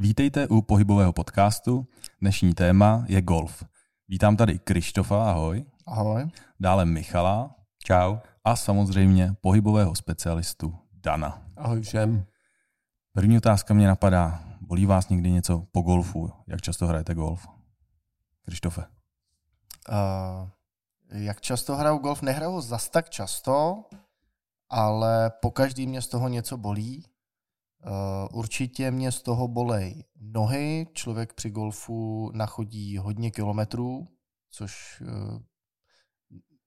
Vítejte u pohybového podcastu. Dnešní téma je golf. Vítám tady Krištofa, ahoj. Ahoj. Dále Michala. Čau. A samozřejmě pohybového specialistu Dana. Ahoj všem. První otázka mě napadá. Bolí vás někdy něco po golfu? Jak často hrajete golf? Krištofe. Uh, jak často hraju golf? Nehraju zas tak často, ale po každý mě z toho něco bolí. Uh, určitě mě z toho bolej nohy. Člověk při golfu nachodí hodně kilometrů, což uh,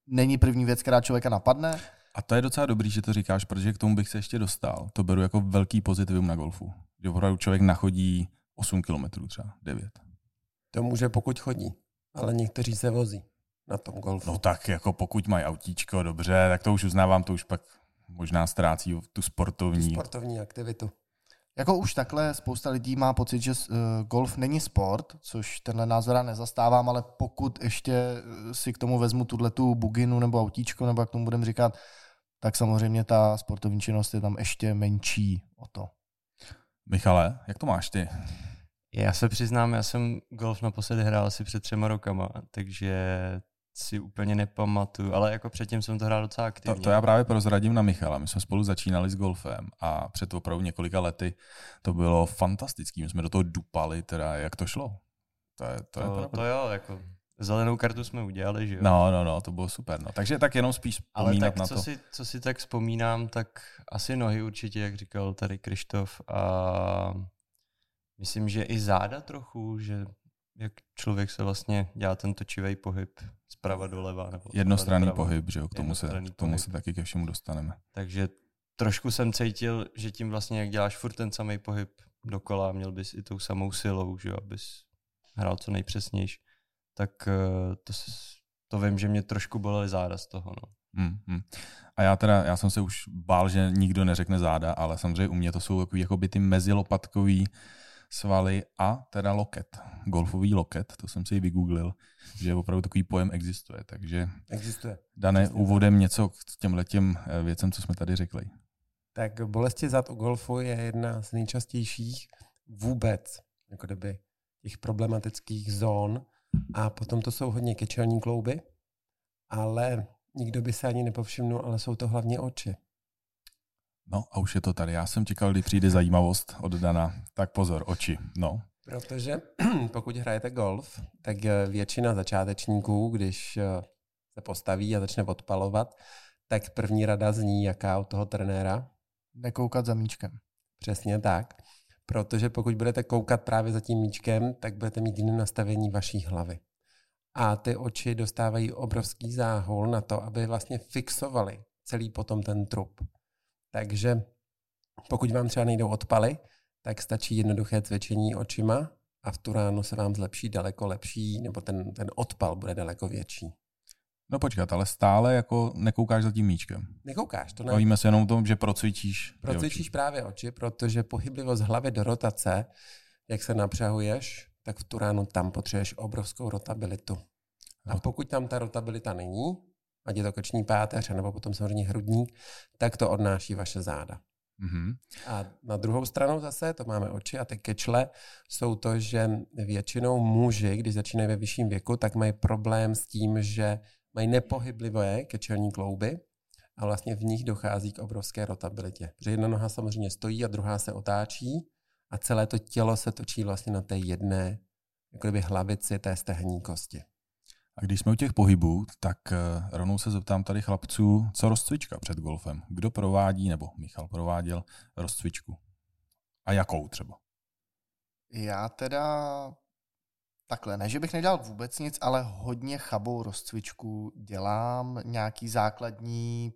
není první věc, která člověka napadne. A to je docela dobrý, že to říkáš, protože k tomu bych se ještě dostal. To beru jako velký pozitivum na golfu. Že opravdu člověk nachodí 8 kilometrů třeba, 9. To může, pokud chodí, ale někteří se vozí na tom golfu. No tak jako pokud mají autíčko, dobře, tak to už uznávám, to už pak možná ztrácí tu sportovní. Tu sportovní aktivitu. Jako už takhle spousta lidí má pocit, že uh, golf není sport, což tenhle názor já nezastávám, ale pokud ještě si k tomu vezmu tuhle tu buginu nebo autíčko, nebo jak tomu budeme říkat, tak samozřejmě ta sportovní činnost je tam ještě menší o to. Michale, jak to máš ty? Já se přiznám, já jsem golf naposledy hrál asi před třema rokama, takže si úplně nepamatuju, ale jako předtím jsem to hrál docela aktivně. To, to já právě prozradím na Michala. My jsme spolu začínali s golfem a před opravdu několika lety to bylo fantastický. My jsme do toho dupali, teda jak to šlo. To, je, to, to, je to jo, jako zelenou kartu jsme udělali, že jo? No, no, no, to bylo super. No. Takže tak jenom spíš Ale tak, na co to. Si, co si tak vzpomínám, tak asi nohy určitě, jak říkal tady Krištof a myslím, že i záda trochu, že jak člověk se vlastně dělá ten točivý pohyb zprava doleva. Nebo Jednostranný doprava. pohyb, že jo, k tomu, se, k tomu se taky ke všemu dostaneme. Takže trošku jsem cítil, že tím vlastně, jak děláš furt ten samý pohyb dokola, měl bys i tou samou silou, že jo, abys hrál co nejpřesnější, tak eh, to, to vím, že mě trošku bolely záda z toho. No. Hmm, hmm. A já teda, já jsem se už bál, že nikdo neřekne záda, ale samozřejmě u mě to jsou takový jako by ty mezilopatkový svaly a teda loket. Golfový loket, to jsem si vygooglil, že opravdu takový pojem existuje. Takže existuje. Dané úvodem něco k těm letěm eh, věcem, co jsme tady řekli. Tak bolesti zad u golfu je jedna z nejčastějších vůbec, jako kdyby těch problematických zón. A potom to jsou hodně kečelní klouby, ale nikdo by se ani nepovšimnul, ale jsou to hlavně oči. No a už je to tady. Já jsem čekal, kdy přijde zajímavost od Dana. Tak pozor, oči. No. Protože pokud hrajete golf, tak eh, většina začátečníků, když eh, se postaví a začne odpalovat, tak první rada zní, jaká od toho trenéra? Nekoukat za míčkem. Přesně tak. Protože pokud budete koukat právě za tím míčkem, tak budete mít jiné nastavení vaší hlavy. A ty oči dostávají obrovský záhul na to, aby vlastně fixovali celý potom ten trup. Takže pokud vám třeba nejdou odpaly, tak stačí jednoduché cvičení očima a v tu ránu se vám zlepší daleko lepší, nebo ten, ten odpal bude daleko větší. No počkat, ale stále jako nekoukáš za tím míčkem. Nekoukáš, to ne. Bavíme se jenom o tom, že procvičíš Procvičíš oči. právě oči, protože pohyblivost hlavy do rotace, jak se napřahuješ, tak v tu ránu tam potřebuješ obrovskou rotabilitu. A pokud tam ta rotabilita není, ať je to koční páteř, nebo potom samozřejmě hrudník, tak to odnáší vaše záda. Mm-hmm. A na druhou stranu zase, to máme oči a ty kečle, jsou to, že většinou muži, když začínají ve vyšším věku, tak mají problém s tím, že mají nepohyblivé kečelní klouby a vlastně v nich dochází k obrovské rotabilitě. Protože jedna noha samozřejmě stojí a druhá se otáčí a celé to tělo se točí vlastně na té jedné jako kdyby hlavici té stehní kosti. A když jsme u těch pohybů, tak eh, rovnou se zeptám tady chlapců, co rozcvička před golfem? Kdo provádí, nebo Michal prováděl rozcvičku? A jakou třeba? Já teda takhle, ne, že bych nedělal vůbec nic, ale hodně chabou rozcvičku dělám, nějaký základní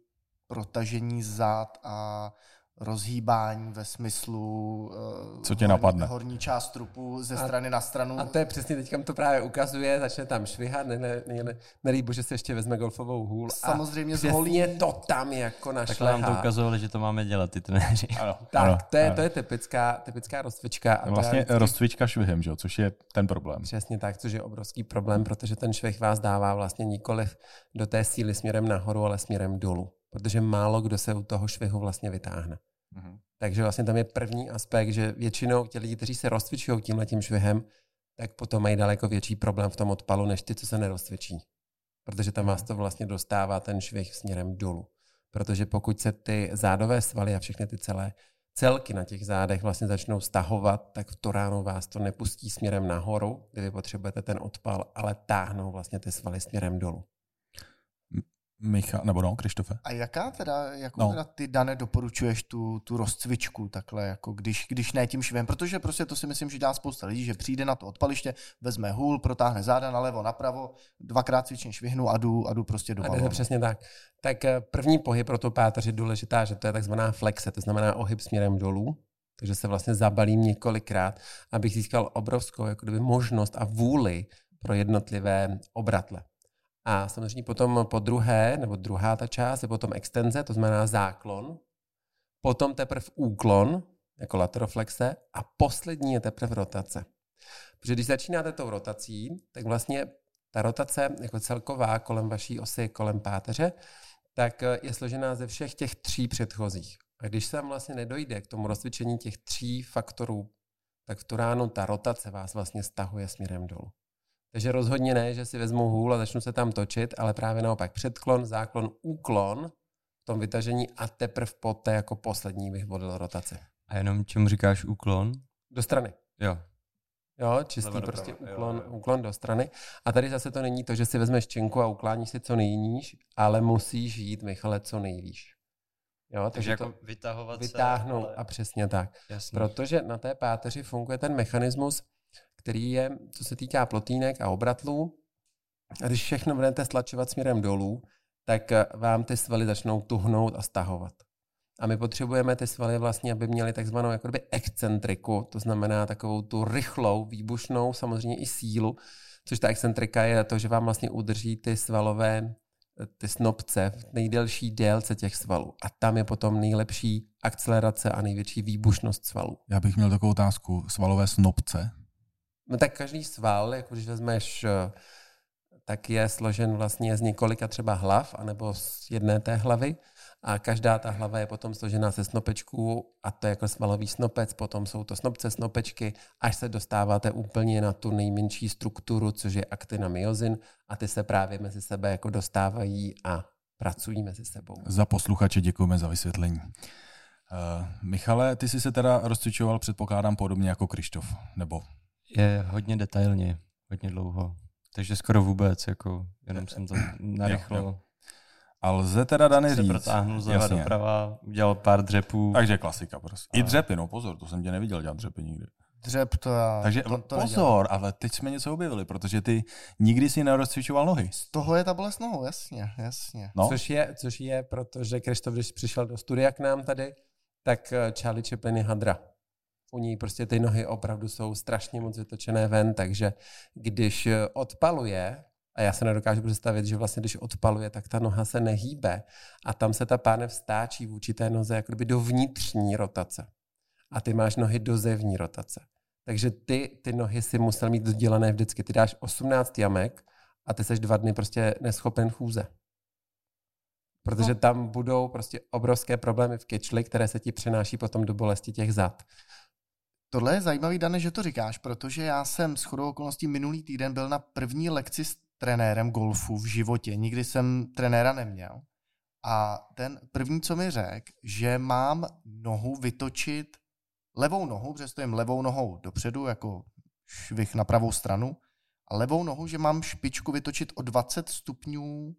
protažení zad a rozhýbání ve smyslu uh, Co tě horní, napadne? horní část trupu ze a, strany na stranu. A to je přesně teď to právě ukazuje, začne tam švihat, ne, ne, ne, ne, nelíbu, že se ještě vezme golfovou hůl. Samozřejmě z holí. to tam jako našlehá. Tak nám to ukazovali, že to máme dělat ty trenéři. Ano, tak, ano, to, je, ano. to je typická, typická rozcvička. A vlastně vždycky... rozcvička švihem, že? což je ten problém. Přesně tak, což je obrovský problém, protože ten švih vás dává vlastně nikoliv do té síly směrem nahoru, ale směrem dolů protože málo kdo se u toho švihu vlastně vytáhne. Mm-hmm. Takže vlastně tam je první aspekt, že většinou ti lidi, kteří se rozcvičují tímhle tím švihem, tak potom mají daleko větší problém v tom odpalu, než ty, co se nerozcvičí. Protože tam vás to vlastně dostává ten švih směrem dolů. Protože pokud se ty zádové svaly a všechny ty celé celky na těch zádech vlastně začnou stahovat, tak v to ráno vás to nepustí směrem nahoru, kde vy potřebujete ten odpal, ale táhnou vlastně ty svaly směrem dolů. Micha, nebo no, Krištofe. A jaká teda, jako No. teda ty, Dane, doporučuješ tu, tu rozcvičku takhle, jako když, když ne tím švem, protože prostě to si myslím, že dělá spousta lidí, že přijde na to odpaliště, vezme hůl, protáhne záda nalevo, napravo, dvakrát cvičím švihnu a jdu, a jdu prostě do jde přesně tak. Tak eh, první pohyb pro tu páteř je důležitá, že to je takzvaná flexe, to znamená ohyb směrem dolů, takže se vlastně zabalím několikrát, abych získal obrovskou jako kdyby, možnost a vůli pro jednotlivé obratle. A samozřejmě potom po druhé, nebo druhá ta část je potom extenze, to znamená záklon, potom teprve úklon, jako lateroflexe, a poslední je teprve rotace. Protože když začínáte tou rotací, tak vlastně ta rotace jako celková kolem vaší osy, kolem páteře, tak eh, je složená ze všech těch tří předchozích. A když se vlastně nedojde k tomu rozcvičení těch tří faktorů, tak v tu ránu ta rotace vás vlastně stahuje směrem dolů. Takže rozhodně ne, že si vezmu hůl a začnu se tam točit, ale právě naopak předklon, záklon, úklon v tom vytažení a teprve poté jako poslední bych volil rotaci. A jenom čemu říkáš úklon? Do strany. Jo. Jo, čistý Zleva prostě doprava, jo, úklon, jo. úklon do strany. A tady zase to není to, že si vezmeš čenku a ukláníš si co nejníž, ale musíš jít, Michale, co nejvýš. Jo, takže, Takže jako to vytahovat vytáhnout se, ale... a přesně tak. Jasný. Protože na té páteři funguje ten mechanismus, který je, co se týká plotínek a obratlů. A když všechno budete stlačovat směrem dolů, tak eh, vám ty svaly začnou tuhnout a stahovat. A my potřebujeme ty svaly vlastně, aby měly takzvanou jakoby excentriku, to znamená takovou tu rychlou, výbušnou, samozřejmě i sílu, což ta excentrika je to, že vám vlastně udrží ty svalové, eh, ty snopce v nejdelší délce těch svalů. A tam je potom nejlepší akcelerace a největší výbušnost svalů. Já bych měl takovou otázku. Svalové snopce. No tak každý sval, jako když vezmeš, eh, tak je složen vlastně z několika třeba hlav, anebo z jedné té hlavy. A každá ta hlava je potom složená ze snopečků a to je jako svalový snopec, potom jsou to snopce, snopečky, až se dostáváte úplně na tu nejmenší strukturu, což je aktin a myozin a ty se právě mezi sebe jako dostávají a pracují mezi sebou. Za posluchače děkujeme za vysvětlení. Uh, Michale, ty jsi se teda rozcvičoval, předpokládám, podobně jako Krištof, nebo? Je hodně detailně, hodně dlouho. Takže skoro vůbec, jako jenom jsem to narychlo. jo. A lze teda Dany se říct. protáhnul zleva Jasně. doprava, udělal pár dřepů. Takže klasika prostě. I dřepy, no pozor, to jsem tě neviděl dělat dřepy nikdy. Dřep to já... Takže to, to nedělám. pozor, ale teď jsme něco objevili, protože ty nikdy si nerozcvičoval nohy. Z toho je ta bolest nohou, jasně, jasně. No, Což je, což je, protože Krištof, když přišel do studia k nám tady, tak eh, Charlie Chaplin je hadra. U ní prostě ty nohy opravdu jsou strašně moc vytočené ven, takže když odpaluje, a já se nedokážu představit, že vlastně když odpaluje, tak ta noha se nehýbe a tam se ta pánev stáčí vůči té noze jako kdyby do vnitřní rotace. A ty máš nohy do zevní rotace. Takže ty, ty nohy si musel mít dodělané vždycky. Ty dáš 18 jamek a ty seš dva dny prostě neschopen chůze. Protože No. tam budou prostě obrovské problémy v kyčli, které se ti přenáší potom do bolesti těch zad. Tohle je zajímavý, Dane, že to říkáš, protože já jsem s chodou okolností minulý týden byl na první lekci s trenérem golfu v životě. Nikdy jsem trenéra neměl. A ten první, co mi řekl, že mám nohu vytočit levou nohu, protože stojím levou nohou dopředu, jako švih na pravou stranu, a levou nohu, že mám špičku vytočit o 20 stupňů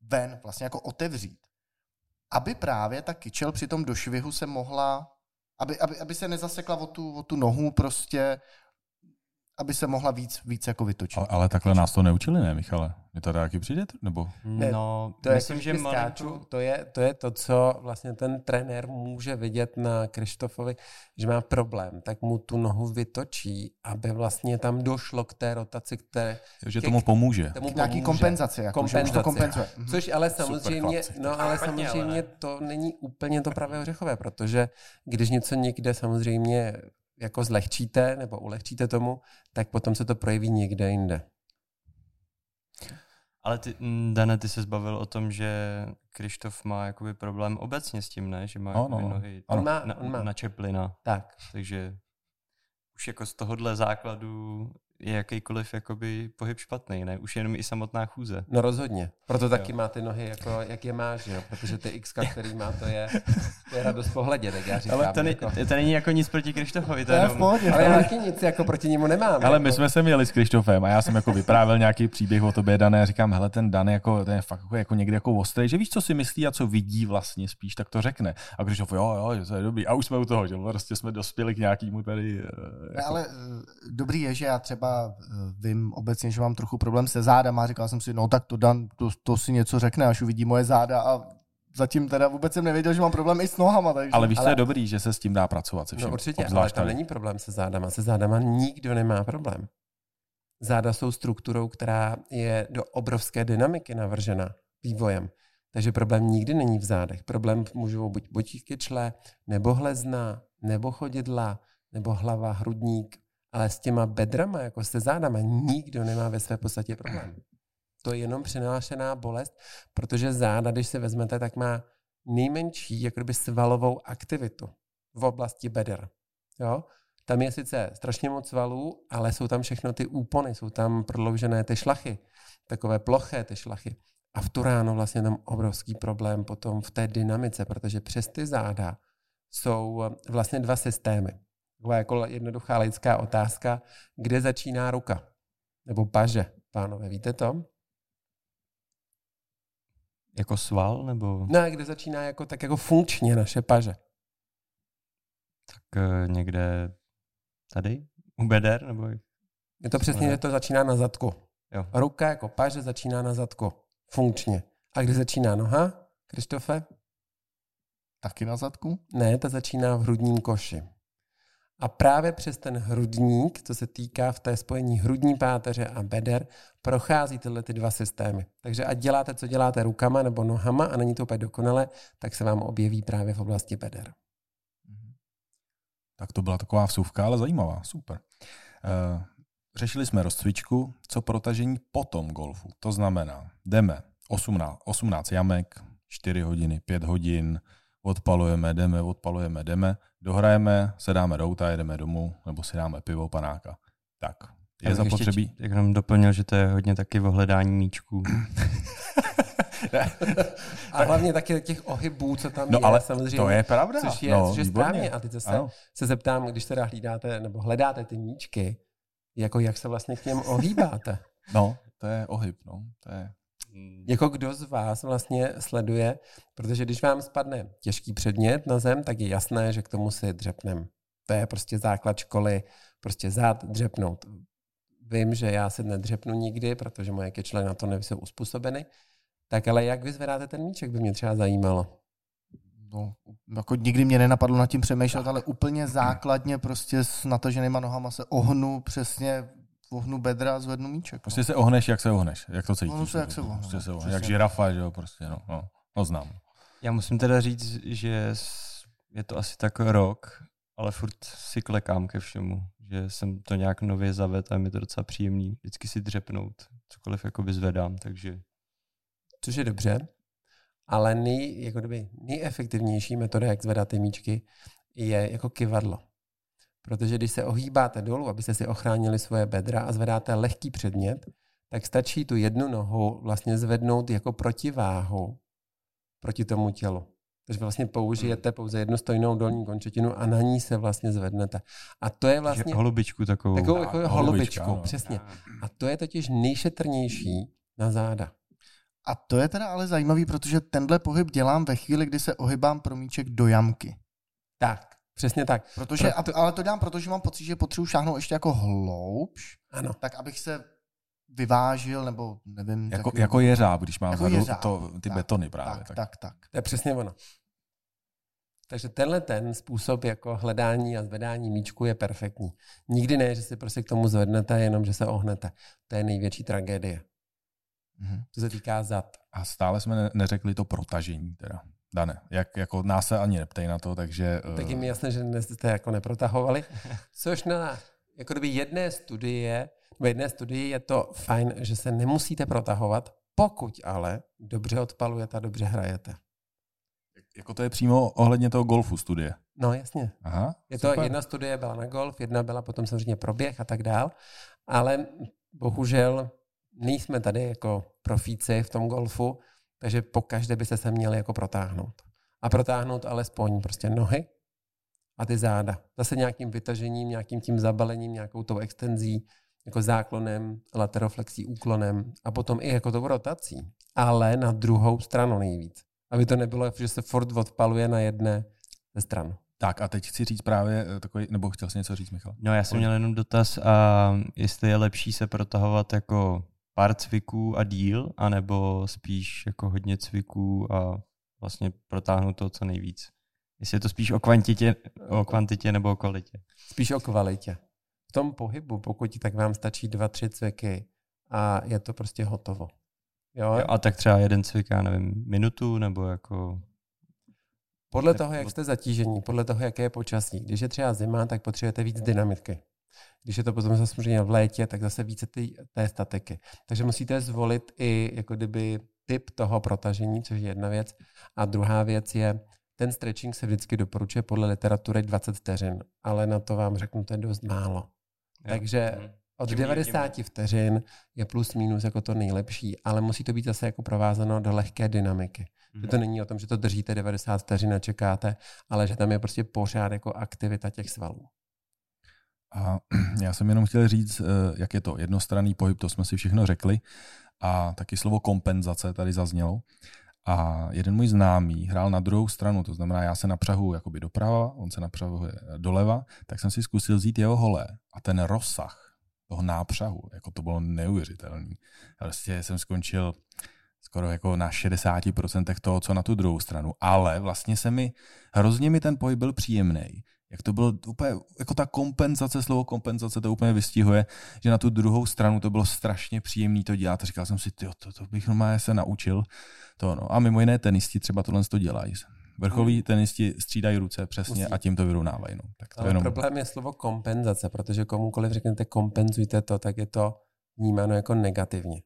ven, vlastně jako otevřít. Aby právě ta kyčel při tom došvihu se mohla aby, aby, aby se nezasekla o tu, o tu nohu prostě, aby se mohla víc, víc jako vytočit. ale, ale takhle nás to neučili, ne, Michale? Je to taky přijde? Nebo? Ne, no, To je, myslím, že že skáču, to, je, to je to, co vlastně ten trenér může vidět na Krištofovi, že má problém, tak mu tu nohu vytočí, aby vlastně tam došlo k té rotaci, které Že Ke- tomu pomůže. tomu K nějaký kompenzaci, jako, že už to Kompenzaci. kompenzuje. Mhm. Což ale samozřejmě, chlapci. no ale samozřejmě ale- to není úplně to pravé ořechové, protože když něco někde samozřejmě jako zlehčíte nebo ulehčíte tomu, tak potom se to projeví někde jinde. Ale ty, mm, Dane, ty se zbavil o tom, že Krištof má jakoby problém obecně s tím, ne? Že má Ano, jakoby no. nohy On má, na, on má. na čeplina. Tak. Takže už jako z tohohle základu je jakýkoliv jakoby pohyb špatný, ne? Už jenom i samotná chůze. No rozhodně. Proto taky Jo. má ty nohy, jako, jak je máš, jo? protože ty x který má, to je, to je radost pohledě, tak já říkám. Ale to, ne, jako, to není jako nic proti Krištofovi, to To je je v jenom... pohodě. ale já taky nic jako proti němu nemám. Ale jako. my jsme se měli s Krištofem a já jsem jako vyprávěl nějaký příběh o tobě, Dané, a říkám, hele, ten Dan jako, ten je fakt jako, jako někdy jako ostrý, že víš, co si myslí a co vidí vlastně spíš, tak to řekne. A Krištof, jo, jo, že to je dobrý. A už jsme u toho, že prostě jsme dospěli k nějakému tady... eh, Jako, ale eh, dobrý je, že já třeba eh, vím obecně, že mám trochu problém se zádama a říkal jsem si, no tak to Dan, to, to si něco řekne, až uvidí moje záda a zatím teda vůbec jsem nevěděl, že mám problém i s nohama. Takže... ale víš, ale- je dobrý, že se s tím dá pracovat se vším. No určitě, ale tam tady. není problém se zádama. Se zádama nikdo nemá problém. Záda jsou strukturou, která je do obrovské dynamiky navržena vývojem. Takže problém nikdy není v zádech. Problém můžou buď botíky čle, nebo hlezna, nebo chodidla, nebo hlava, hrudník. Ale s těma bedrama, jako se zádama, nikdo nemá ve své podstatě problém. To je jenom přenášená bolest, protože záda, když se vezmete, tak má nejmenší jako kdyby svalovou aktivitu v oblasti beder. Jo? Tam je sice strašně moc svalů, ale jsou tam všechno ty úpony, jsou tam prodloužené ty šlachy, takové ploché ty šlachy. A v tu ráno vlastně tam obrovský problém potom v té dynamice, protože přes ty záda jsou eh, vlastně dva systémy. Taková jako jednoduchá lidská otázka, kde začíná ruka? Nebo paže, pánové, víte to? Jako sval, nebo No a kde začíná jako, tak jako funkčně naše paže? tak eh, někde tady? U beder? Nebo... Je to přesně, Ne. že to začíná na zadku. Jo. Ruka jako paže začíná na zadku. Funkčně. A kde začíná noha, Krištofe? Taky na zadku? Ne, ta začíná v hrudním koši. A právě přes ten hrudník, co se týká v té spojení hrudní páteře a beder, prochází tyhle ty dva systémy. Takže ať děláte, co děláte rukama nebo nohama a není to úplně dokonale, tak se vám objeví právě v oblasti beder. Tak to byla taková vsuvka, ale zajímavá, super. Uh, řešili jsme rozcvičku, co protažení po tom golfu. To znamená, jdeme 18, 18 jamek, 4 hodiny, 5 hodin, odpalujeme, jdeme, odpalujeme, jdeme, dohrajeme, sedáme routa, jedeme domů, nebo si dáme pivo, panáka. Tak, je ještě zapotřebí... či- jenom doplnil, že to je hodně taky o hledání míčků. A hlavně taky těch ohybů, co tam No je, ale samozřejmě. to je pravda. Což je, no, což je správně. A teď zase Ano. se zeptám, když teda hlídáte nebo hledáte ty míčky, jako jak se vlastně k něm ohýbáte. No, to je ohyb, no. To je... Jako kdo z vás vlastně sleduje, protože když vám spadne těžký předmět na zem, tak je jasné, že k tomu si dřepnem. To je prostě základ školy, prostě zád dřepnout. Vím, že já se nedřepnu nikdy, protože moje kyčle na to nejsou uspůsobeny. Tak ale jak vy zvedáte ten míček, by mě třeba zajímalo. No, jako nikdy mě nenapadlo nad tím přemýšlet, ale úplně základně prostě s nataženýma nohama se ohnu přesně, ohnu bedra a zvednu míček. Prostě se ohneš, jak se ohneš, jak to cítíš. Ohnu se, jak se ohnu, Prostě se no, ohneš, jak žirafa, že jo, prostě, no, no, no znám. Já musím teda říct, že je to asi tak rok, ale furt si klekám ke všemu, že jsem to nějak nově zavedl a je mi to docela příjemný vždycky si dřepnout, cokoliv jakoby zvedám, takže Což je dobře, ale nej, jako kdyby nejefektivnější metoda, jak zvedat ty míčky, je jako kivadlo. Protože když se ohýbáte dolů, abyste si ochránili svoje bedra a zvedáte lehký předmět, tak stačí tu jednu nohu vlastně zvednout jako protiváhu proti tomu tělu. Takže vlastně použijete pouze jednu stojnou dolní končetinu a na ní se vlastně zvednete. A to je vlastně... holubičku takovou. takovou jako holubičku, ano. přesně. A to je totiž nejšetrnější na záda. A to je teda ale zajímavý, protože tenhle pohyb dělám ve chvíli, kdy se ohybám pro míček do jamky. Tak, přesně tak. Protože, Proto- a, ale to dělám, protože mám pocit, že potřebuji šáhnout ještě jako hloubš, Ano. tak abych se vyvážil, nebo nevím. Jako, tak, jako jeřáb, když mám Jako vzadu jeřáb. to, ty Tak, betony právě. tak, tak, tak. To je přesně ono. Takže tenhle ten způsob jako hledání a zvedání míčku je perfektní. Nikdy ne, že si prostě k tomu zvednete, jenom že se ohnete. To je největší tragédie. Mhm. To se týká zad. A stále jsme ne- neřekli to protažení teda. Dane, jak, jako nás se ani neptej na to, takže... eh, Tak je mi jasné, že dnes jste jako neprotahovali. Což na jako kdyby jedné studie, nebo jedné studii je to fajn, že se nemusíte protahovat, Pokud ale dobře odpalujete a dobře hrajete. Jako to je přímo ohledně toho golfu studie. No jasně. Aha, Je to super. jedna studie byla na golf, jedna byla potom samozřejmě proběh a tak dál, ale bohužel nejsme tady jako profíci v tom golfu, takže po každé byste se měli jako protáhnout. A protáhnout alespoň prostě nohy a ty záda. Zase nějakým vytažením, nějakým tím zabalením, nějakou tou extenzí, jako záklonem, lateroflexí, úklonem a potom i jako tou rotací. Ale na druhou stranu nejvíc. Aby to nebylo, že se furt odpaluje na jedné ze stran. Tak a teď chci říct právě eh, takový, nebo chtěl jsi něco říct, Michal? No já jsem měl jenom dotaz, a jestli je lepší se protahovat jako pár cviků a díl, anebo spíš jako hodně cviků a vlastně protáhnout to co nejvíc. Jestli je to spíš o kvantitě, o kvantitě nebo o kvalitě. Spíš o kvalitě. V tom pohybu, pokud tak vám stačí dva, tři cviky a je to prostě hotovo. Jo? Jo, a tak třeba jeden cvik, já nevím, minutu nebo jako... Podle toho, jak jste zatížení, podle toho, jaké je počasí. Když je třeba zima, tak potřebujete víc dynamiky. Když je to potom zase samozřejmě v létě, tak zase více ty, té statiky. Takže musíte zvolit i jako kdyby typ toho protažení, což je jedna věc. A druhá věc je, ten stretching se vždycky doporučuje podle literatury 20 vteřin, ale na to vám řeknu, to je dost málo. Takže Mhm. od Tím- 90 vteřin je plus minus jako to nejlepší, ale musí to být zase jako provázano do lehké dynamiky. Mhm. Že to není o tom, že to držíte 90 vteřin a čekáte, ale že tam je prostě pořád jako aktivita těch svalů. A já jsem jenom chtěl říct, eh, jak je to jednostranný pohyb, to jsme si všechno řekli. A taky slovo kompenzace tady zaznělo. A jeden můj známý hrál na druhou stranu, to znamená, já se napřahu jakoby doprava, on se napřahuje doleva, tak jsem si zkusil vzít jeho hole a ten rozsah toho nápřahu, jako to bylo neuvěřitelný. Prostě jsem skončil skoro jako na 60% toho, co na tu druhou stranu. Ale vlastně se mi, hrozně mi ten pohyb byl příjemný. Jak to bylo úplně, jako ta kompenzace, slovo kompenzace to úplně vystihuje, že na tu druhou stranu to bylo strašně příjemný to dělat. Říkal jsem si, tyjo, to, to bych normálně se naučil. To no. A mimo jiné tenisti třeba tohle to dělají. Vrcholoví tenisti střídají ruce přesně Musí. a tím to vyrovnávají. No. Tak to Ale jenom... problém je slovo kompenzace, protože komukoliv řeknete kompenzujte to, tak je to vnímáno jako negativně.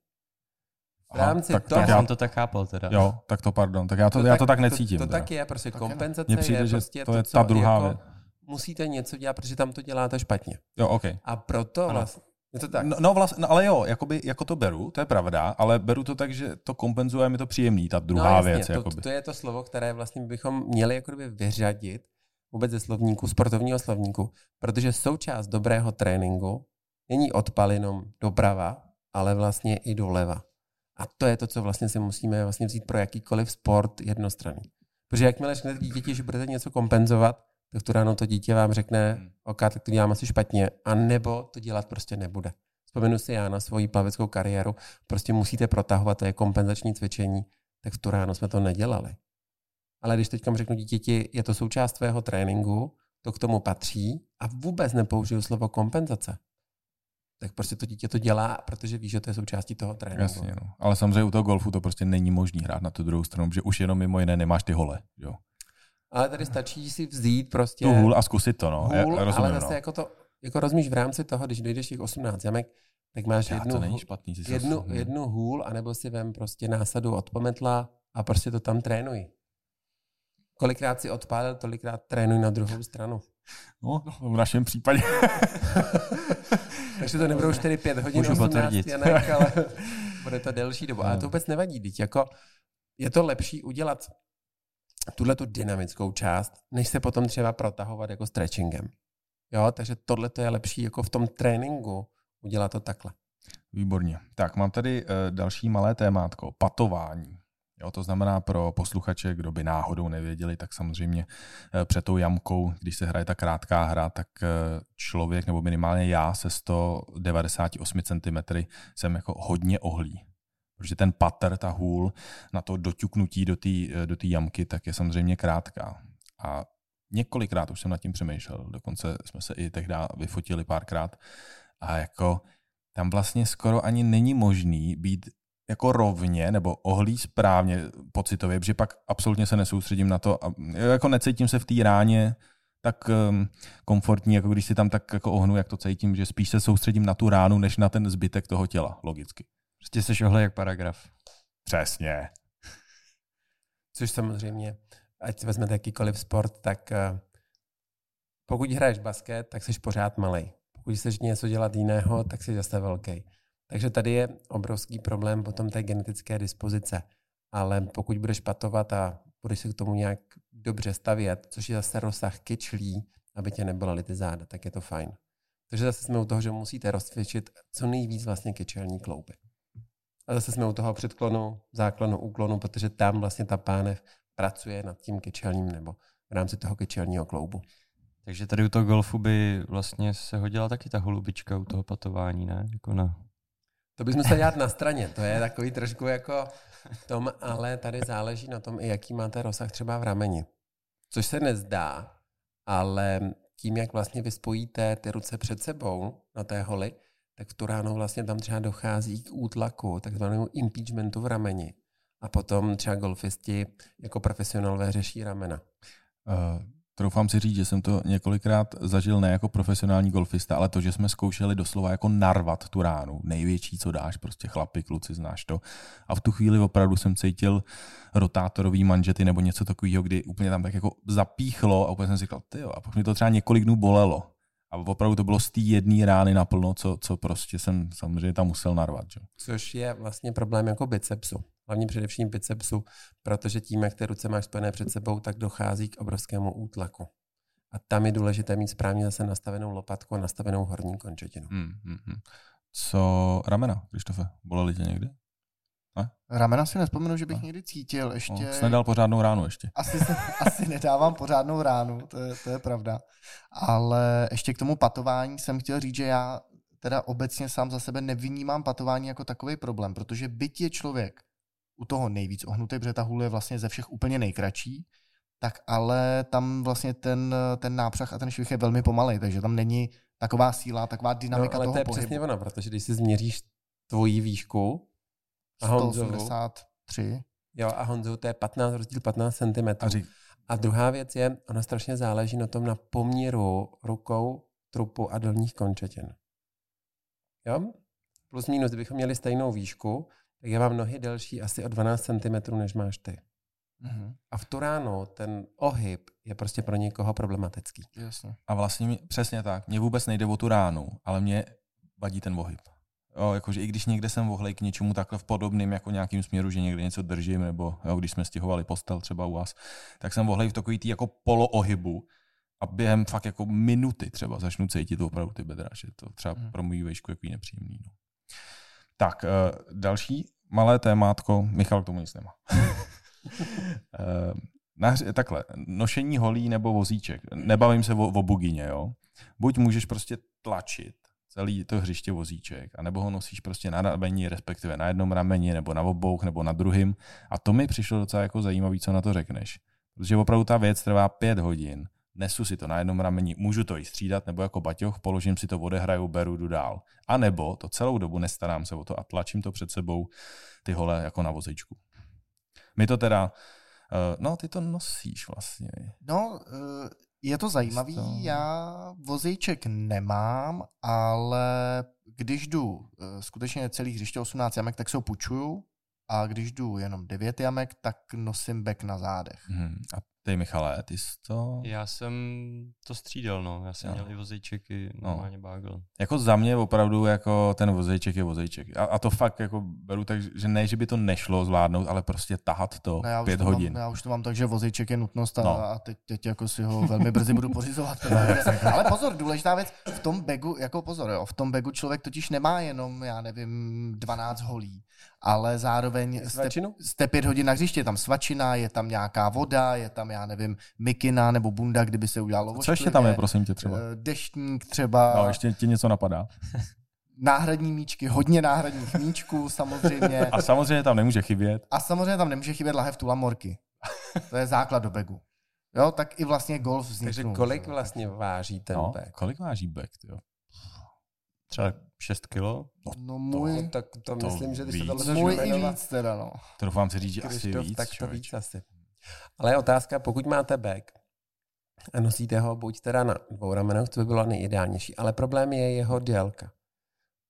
V Aha, rámci tak, toho- tak Já jsem to tak chápal teda. jo, tak to pardon. Tak já to, já to tak necítím. To, to tak je, prostě Tak je. kompenzace přijde, je že prostě to je co ta druhá jako věc. Musíte něco dělat, protože tam to děláte špatně. Jo, OK. A proto Ano. vlastně, je to tak. No, no, vlastně, no ale jo, jakoby, jako to beru, to je pravda, ale beru to tak, že to kompenzuje, mi to příjemný, ta druhá no, jasně, věc. To, jakoby. to, je to slovo, které vlastně bychom měli jako kdyby vyřadit vůbec ze slovníku, sportovního slovníku, protože součást dobrého tréninku není odpal jenom doprava, ale vlastně i doleva. A to je to, co vlastně si musíme vlastně vzít pro jakýkoliv sport jednostranný. Protože jakmile řeknete dítěti, že budete něco kompenzovat, tak to ráno to dítě vám řekne, Hmm. OK, tak to dělám asi špatně, a nebo to dělat prostě nebude. Vzpomenu si já na svoji plaveckou kariéru, prostě musíte protahovat, to je kompenzační cvičení, tak v tu ráno jsme to nedělali. Ale když teďka řeknu dítěti, je to součást tvého tréninku, to k tomu patří a vůbec nepoužiju slovo kompenzace, tak prostě to dítě to dělá, protože ví, že to je součástí toho tréninku. Jasně, no. Ale samozřejmě u toho golfu to prostě není možný hrát na tu druhou stranu, že už jenom mimo jiné nemáš ty hole. Jo. Ale tady stačí si vzít prostě Tu hůl a zkusit to, no. hůl, Já, rozumím, ale zase no. jako to, jako rozumíš v rámci toho, když dojdeš těch 18 jamek, tak máš Já, jednu, to není špatný. Jednu, hm. jednu hůl, anebo si vem prostě násadu od pometla a prostě to tam trénuj. Kolikrát si odpálil, tolikrát trénuj na druhou stranu. No, v našem případě. Takže to nebudou 4-5 hodin, Můžu 18 potvrdit. janek, ale bude to delší dobu. Ale No. to vůbec nevadí, teď jako je to lepší udělat tuhle tu dynamickou část, než se potom třeba protahovat jako stretchingem. Jo, takže tohle to je lepší jako v tom tréninku udělat to takhle. Výborně. Tak mám tady uh, další malé témátko. Patování. Jo, to znamená pro posluchače, kdo by náhodou nevěděli, tak samozřejmě eh, před tou jamkou, když se hraje ta krátká hra, tak eh, člověk, nebo minimálně já se 198 cm jsem jako hodně ohlý. Protože ten patr, ta hůl na to doťuknutí do té do té jamky, tak je samozřejmě krátká. A několikrát už jsem nad tím přemýšlel, dokonce jsme se i tehdy vyfotili párkrát. A jako tam vlastně skoro ani není možný být jako rovně nebo ohlí správně pocitově, protože pak absolutně se nesoustředím na to a jako necítím se v té ráně tak um, komfortní, jako když si tam tak jako ohnu, jak to cítím, že spíš se soustředím na tu ránu, než na ten zbytek toho těla, logicky. Prostě jsi ohle jak paragraf. Přesně. Což samozřejmě, ať vezmete jakýkoliv sport, tak eh, pokud hraješ basket, tak jsi pořád malý. Pokud chceš něco dělat jiného, tak jsi zase velký. Takže tady je obrovský problém potom té genetické dispozice. Ale pokud budeš patovat a budeš se k tomu nějak dobře stavět, což je zase rozsah kyčlí, aby tě nebolely ty záda, tak je to fajn. Takže zase jsme u toho, že musíte rozcvičit co nejvíc vlastně kyčelní klouby. A zase jsme u toho předklonu, záklonu, úklonu, protože tam vlastně ta pánev pracuje nad tím kyčelním nebo v rámci toho kyčelního kloubu. Takže tady u toho golfu by vlastně se hodila taky ta holubička u toho patování, ne? Jako na... To bychom se dělat na straně, to je takový trošku jako tom, ale tady záleží na tom, i jaký máte rozsah třeba v rameni. Což se nezdá, ale tím, jak vlastně vy spojíte ty ruce před sebou na té holi, tak tu ráno vlastně tam třeba dochází k útlaku, takzvanému impeachmentu v rameni. A potom třeba golfisti jako profesionálové řeší ramena. Uh, troufám si říct, že jsem to několikrát zažil ne jako profesionální golfista, ale to, že jsme zkoušeli doslova jako narvat tu ránu. Největší, co dáš, prostě chlapi, kluci, znáš to. A v tu chvíli opravdu jsem cítil rotátorový manžety nebo něco takového, kdy úplně tam tak jako zapíchlo a úplně jsem si říkal, ty a pak mi to třeba několik dnů bolelo. A opravdu to bylo z té jedné rány naplno, co, co prostě jsem samozřejmě tam musel narvat. Že? Což je vlastně problém jako bicepsu. Hlavně především bicepsu, protože tím, jak ty ruce máš spojené před sebou, tak dochází k obrovskému útlaku. A tam je důležité mít správně zase nastavenou lopatku a nastavenou horní končetinu. Hmm, hmm, hmm. Co ramena, Krištofe? Bolely tě někdy? Ne? Ramena si nespomenu, že bych ne? někdy cítil. Ještě... No, jsi nedal pořádnou ránu ještě. Asi, se, asi nedávám pořádnou ránu, to je, to je pravda. Ale ještě k tomu patování jsem chtěl říct, že já teda obecně sám za sebe nevnímám patování jako takový problém, protože byť je člověk u toho nejvíc ohnutý, protože ta hůl je vlastně ze všech úplně nejkratší, tak ale tam vlastně ten, ten nápřah a ten švih je velmi pomalý, takže tam není taková síla, taková dynamika no, ale toho to je pohybu. přesně ono, protože když si změříš tvoji výšku, 183. Jo, a Honzu, to je 15, rozdíl 15 cm. A, řík... a druhá věc je, ona strašně záleží na tom na poměru rukou, trupu a dolních končetin. Jo? Plus minus, kdybychom měli stejnou výšku, tak já mám nohy delší asi o 12 cm, než máš ty. Mm-hmm. A v tu ráno ten ohyb je prostě pro někoho problematický. Jasně. A vlastně mě, přesně tak. Mně vůbec nejde o tu ránu, ale mě vadí ten ohyb. Jo, jakože i když někde jsem vohlej k něčemu takhle v podobným jako nějakým směru, že někde něco držím, nebo jo, když jsme stěhovali postel třeba u vás, tak jsem vohlej v takový tý jako poloohybu a během fakt jako minuty třeba začnu cítit opravdu ty bedra, že to třeba hmm. pro můj vejšku jako nepříjemný. No. Tak, uh, další malé témátko, Michal k tomu nic nemá. uh, na, takhle, nošení holí nebo vozíček. Nebavím se o, o bugině, jo. Buď můžeš prostě tlačit celý to hřiště vozíček, anebo ho nosíš prostě na rameni, respektive na jednom rameni, nebo na obou, nebo na druhém. A to mi přišlo docela jako zajímavé, co na to řekneš. Protože opravdu ta věc trvá pět hodin, nesu si to na jednom rameni, můžu to i střídat, nebo jako baťoch, položím si to, odehraju, beru, jdu dál. A nebo to celou dobu nestarám se o to a tlačím to před sebou ty hole jako na vozíčku. My to teda, uh, no ty to nosíš vlastně. No, uh, je to zajímavý, to... já vozejček nemám, ale když jdu eh, skutečně celý hřiště 18 jamek, tak se ho půjčuju a když jdu jenom 9 jamek, tak nosím bek na zádech. Hmm. A ty, Michale, ty jsi to... Já jsem to střídal, no. Já jsem no. měl i vozejček, i no. normálně no. bágl. Jako za mě opravdu jako ten vozejček je vozejček. A, a to fakt jako beru tak, že ne, že by to nešlo zvládnout, ale prostě tahat to no, já pět to hodin. Mám, já už to mám tak, že vozejček je nutnost a, no. a teď, teď jako si ho velmi brzy budu pořizovat. ale pozor, důležitá věc, v tom begu, jako pozor, jo, v tom begu člověk totiž nemá jenom, já nevím, 12 holí, ale zároveň jste, jste pět hodin na hřiště, je tam svačina, je tam nějaká voda, je tam, já nevím, mikina nebo bunda, kdyby se udělalo. Co ještě tam je, prosím tě, třeba? Eh, deštník třeba. No, ještě ti něco napadá. náhradní míčky, hodně náhradních míčků samozřejmě. A samozřejmě tam nemůže chybět. A samozřejmě tam nemůže chybět lahev tulamorky. To je základ do begu. Jo, tak i vlastně golf vzniknul. Takže kolik vlastně váží ten no, bag? Kolik váží bag, jo? Třeba 6 kilo? No, no můj... To, tak to, to myslím, že když se to Můj i víc teda, no. To doufám si říct, že asi víc, tak to víc asi. Ale je otázka, pokud máte bag a nosíte ho buď teda na dvou ramenech, to by bylo nejideálnější, ale problém je jeho délka.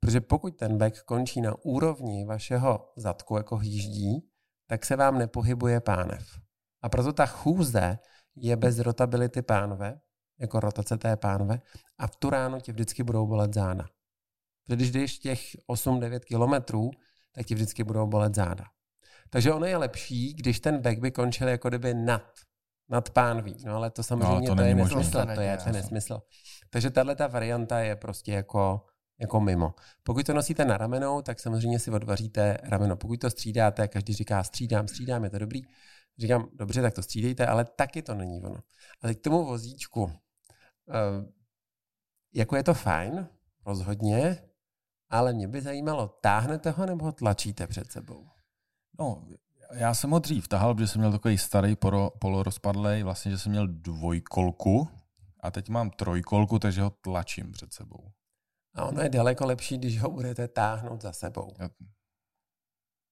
Protože pokud ten back končí na úrovni vašeho zadku jako hýždí, tak se vám nepohybuje pánev. A proto ta chůze je bez rotability pánve, jako rotace té pánve, a v tu ráno ti vždycky budou bolet záda. Protože když jdeš těch 8-9 kilometrů, tak ti vždycky budou bolet záda. Takže ono je lepší, když ten back by končil jako kdyby nad, nad pánví. No ale to samozřejmě No, to to, je nesmysl. To To je, není, to je jasně. nesmysl. Takže tahle ta varianta je prostě jako, jako mimo. Pokud to nosíte na ramenou, tak samozřejmě si odvaříte rameno. Pokud to střídáte, každý říká střídám, střídám, je to dobrý. Říkám, dobře, tak to střídejte, ale taky to není ono. A teď k tomu vozíčku. Eh, jako je to fajn, rozhodně, ale mě by zajímalo, táhnete ho nebo ho tlačíte před sebou? No, já jsem ho dřív tahal, protože jsem měl takový starý poro, polorozpadlej, vlastně, že jsem měl dvojkolku a teď mám trojkolku, takže ho tlačím před sebou. A ono je daleko lepší, když ho budete táhnout za sebou. Já-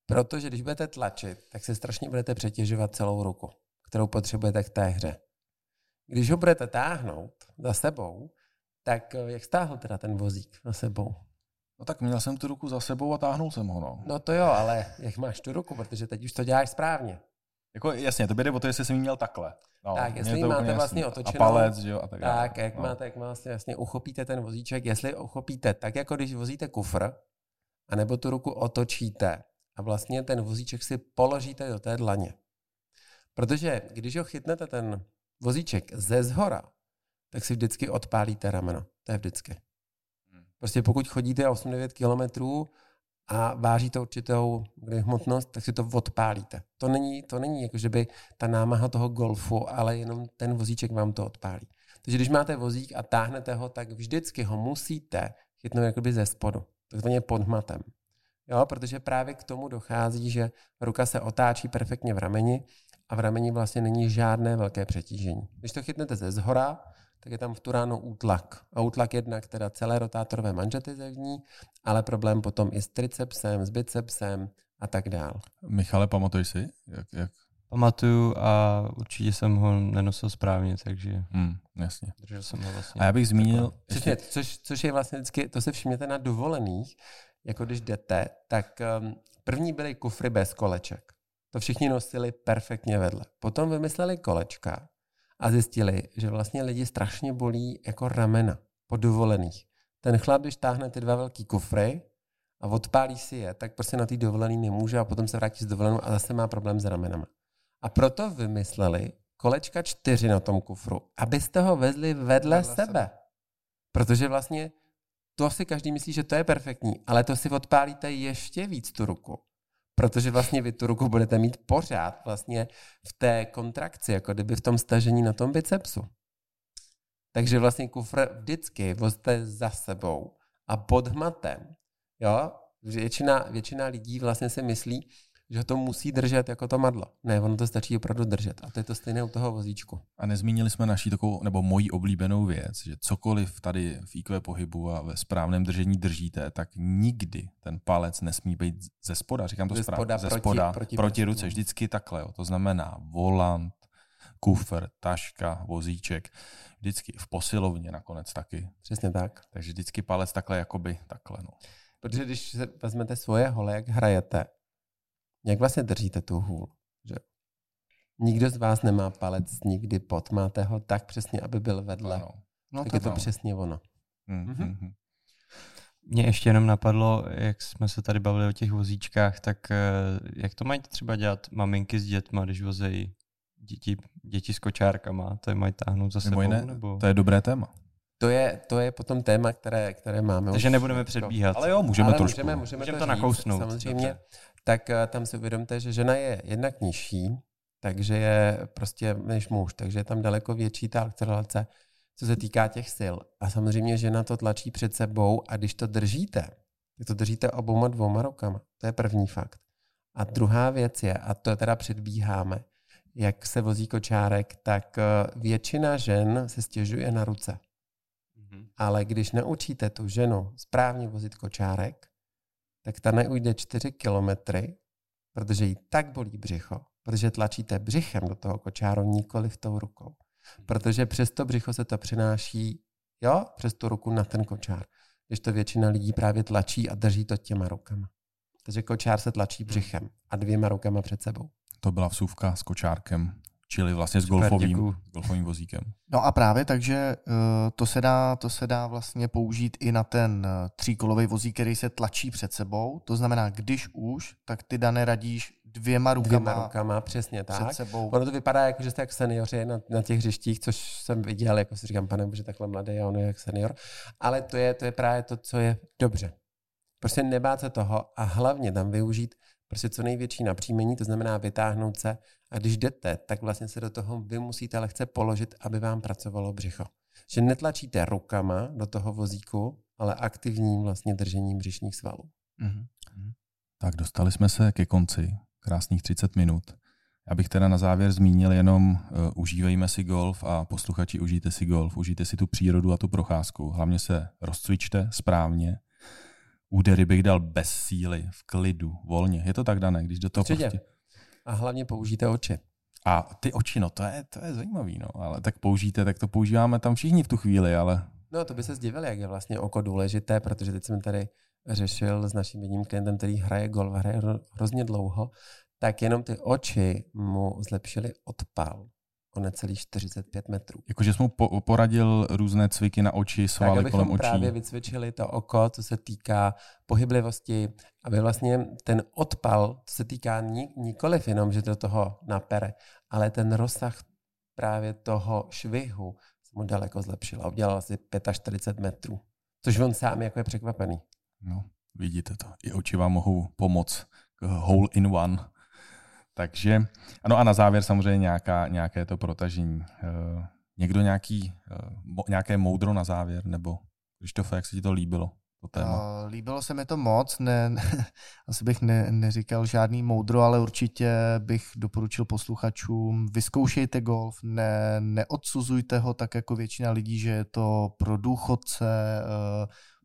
Protože když budete tlačit, tak se strašně budete přetěžovat celou ruku, kterou potřebujete k té hře. Když ho budete táhnout za sebou, tak eh, jak stáhl teda ten vozík za sebou? No tak měl jsem tu ruku za sebou a táhnul jsem ho, no. No to jo, ale jak máš tu ruku, protože teď už to děláš správně. Jako jasně, to jde o to, jestli jsem ji měl takhle. No, Tak, jestli to máte vlastně otočenou, A palec, že jo, a tak. Tak, jak no. máte, jak vlastně jasně uchopíte ten vozíček, jestli uchopíte tak, jako když vozíte kufr, anebo tu ruku otočíte a vlastně ten vozíček si položíte do té dlaně. Protože když ho chytnete ten vozíček ze zhora, tak si vždycky odpálíte rameno. To je vždycky. Prostě pokud chodíte 8-9 kilometrů a vážíte určitou hmotnost, tak si to odpálíte. To není, to není jako, že by ta námaha toho golfu, ale jenom ten vozíček vám to odpálí. Takže když máte vozík a táhnete ho, tak vždycky ho musíte chytnout jakoby ze spodu, takzvaně pod hmatem. Jo, protože právě k tomu dochází, že ruka se otáčí perfektně v rameni a v rameni vlastně není žádné velké přetížení. Když to chytnete ze zhora, tak je tam v tu ráno útlak. A útlak jednak teda celé rotátorové manžety zevní, ale problém potom i s tricepsem, s bicepsem a tak dál. Michale, pamatuješ si? Jak, jak? Pamatuju a určitě jsem ho nenosil správně, takže Hmm, jasně. držel jsem ho vlastně. A já bych zmínil, Přesně, což, což je vlastně vždycky, to se všimněte na dovolených, jako když jdete, tak um, první byly kufry bez koleček. To všichni nosili perfektně vedle. Potom vymysleli kolečka a zjistili, že vlastně lidi strašně bolí jako ramena po dovolených. Ten chlap, když táhne ty dva velký kufry a odpálí si je, tak prostě na té dovolený nemůže a potom se vrátí z dovolenou a zase má problém s ramenama. A proto vymysleli kolečka čtyři na tom kufru, abyste ho vezli vedle, vedle Vedle sebe. sebe. Protože vlastně to si každý myslí, že to je perfektní, ale to si odpálíte ještě víc tu ruku. Protože vlastně vy tu ruku budete mít pořád vlastně v té kontrakci, jako kdyby v tom stažení na tom bicepsu. Takže vlastně kufr vždycky vozte za sebou a pod hmatem. Jo? Většina, většina lidí vlastně si myslí, že to musí držet jako to madlo. Ne, ono to stačí opravdu držet. A to je to stejné u toho vozíčku. a nezmínili jsme naší takovou, nebo moji oblíbenou věc, že cokoliv tady v IQ pohybu a ve správném držení držíte, tak nikdy ten palec nesmí být ze spoda, říkám to Ze správně, spoda ze proti- spoda, proti proti, prstům. ruce, vždycky takhle. Jo. To znamená volant, kufr, taška, vozíček, vždycky v posilovně nakonec taky. Přesně tak. Takže vždycky palec takhle, jakoby takhle. No. Protože když vezmete svoje hole, jak hrajete, jak vlastně držíte tu hůl? Že? Nikdo z vás nemá palec nikdy pod, máte ho tak přesně, aby byl vedle. Ano. No, tak je to ano. přesně ono. Hmm, Mhm. hmm, hmm. Mně ještě jenom napadlo, jak jsme se tady bavili o těch vozíčkách, tak eh, jak to mají třeba dělat maminky s dětma, když vozejí děti, děti s kočárkama, to je mají táhnout za sebou? jiné, nebo... To je dobré téma. To je, to je potom téma, které, které máme. Takže nebudeme jako- předbíhat. Ale jo, můžeme Ale trošku. můžeme, můžeme, Můžeme to, to říct, nakousnout. Samozřejmě. Dobře. Tak eh, tam si uvědomte, že žena je jednak nižší, takže je prostě než muž, takže je tam daleko větší ta akcelerace, co se týká těch sil. A samozřejmě žena to tlačí před sebou a když to držíte, tak to držíte obouma dvouma rukama. To je první fakt. A druhá věc je, a to teda předbíháme, jak se vozí kočárek, tak eh, většina žen se stěžuje na ruce. Mhm. Ale když naučíte tu ženu správně vozit kočárek, tak ta neujde 4 kilometry, protože jí tak bolí břicho, protože tlačíte břichem do toho kočáru, nikoli v tou rukou. Protože přes to břicho se to přináší, jo, přes tu ruku na ten kočár. když to většina lidí právě tlačí a drží to těma rukama. Takže kočár se tlačí břichem a dvěma rukama před sebou. To byla vsuvka s kočárkem, čili vlastně s golfovým, s golfovým vozíkem. No a právě takže uh, to se, dá, to se dá vlastně použít i na ten uh, tříkolový vozík, který se tlačí před sebou. To znamená, když už, tak ty Dane radíš dvěma rukama, Dvěma rukama, přesně před tak. sebou. Ono to vypadá jako, že jste jak seniori na, na těch hřištích, což jsem viděl, jako si říkám, pane bože, takhle mladý a on je jak senior. Ale to je, to je právě to, co je dobře. Prostě nebát se toho a hlavně tam využít prostě co největší napříjmení, to znamená vytáhnout se a když jdete, tak vlastně se do toho vy musíte lehce položit, aby vám pracovalo břicho. Že netlačíte rukama do toho vozíku, ale aktivním vlastně držením břišních svalů. Mhm. Tak dostali jsme se ke konci, krásných 30 minut. Já bych teda na závěr zmínil jenom, uh, užívejme si golf a posluchači užijte si golf, užijte si tu přírodu a tu procházku. Hlavně se rozcvičte správně. Údery bych dal bez síly, v klidu, volně. Je to tak dané, když do toho Určitě. prostě... A hlavně použijte oči. A ty oči, no to je, to je zajímavý, no. Ale tak použijte, tak to používáme tam všichni v tu chvíli, ale No, to by se zdivil, jak je vlastně oko důležité, protože teď jsem tady řešil s naším jedním klientem, který hraje golf, hraje hro- hrozně dlouho, tak jenom ty oči mu zlepšily odpal o necelých 45 metrů. jakože jsem mu po, poradil různé cviky na oči, svaly kolem očí. právě vycvičili to oko, co se týká pohyblivosti, aby vlastně ten odpal, co se týká ni- nikoliv jenom, že do toho napere, ale ten rozsah právě toho švihu se mu daleko zlepšil a udělal asi 45 metrů. Což on sám jako je překvapený. No, vidíte to. I oči vám mohou pomoct k hole in one. Takže, ano a na závěr samozřejmě nějaká, nějaké to protažení. Uh, někdo nějaký, mo, nějaké moudro na závěr, nebo Krištofe, jak se ti to líbilo, to téma? Uh, líbilo se mi to moc, ne, asi bych ne, neříkal žádný moudro, ale určitě bych doporučil posluchačům, vyzkoušejte golf, ne, neodsuzujte ho tak jako většina lidí, že je to pro důchodce,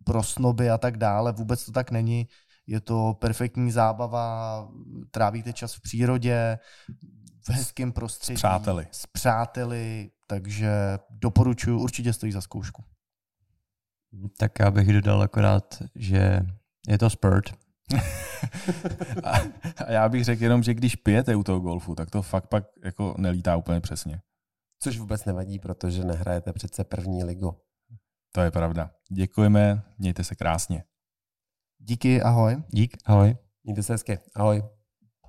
pro snoby a tak dále, vůbec to tak není. Je to perfektní zábava, trávíte čas v přírodě, v hezkém prostředí. S přáteli. S přáteli, takže doporučuji, určitě stojí za zkoušku. Tak já bych dodal akorát, že je to spurt. a, a já bych řekl jenom, že když pijete u toho golfu, tak to fakt pak jako nelítá úplně přesně. Což vůbec nevadí, protože nehrajete přece první ligu. To je pravda. Děkujeme, mějte se krásně. Díky, ahoj. Dík, ahoj. Mějte se hezky. Ahoj.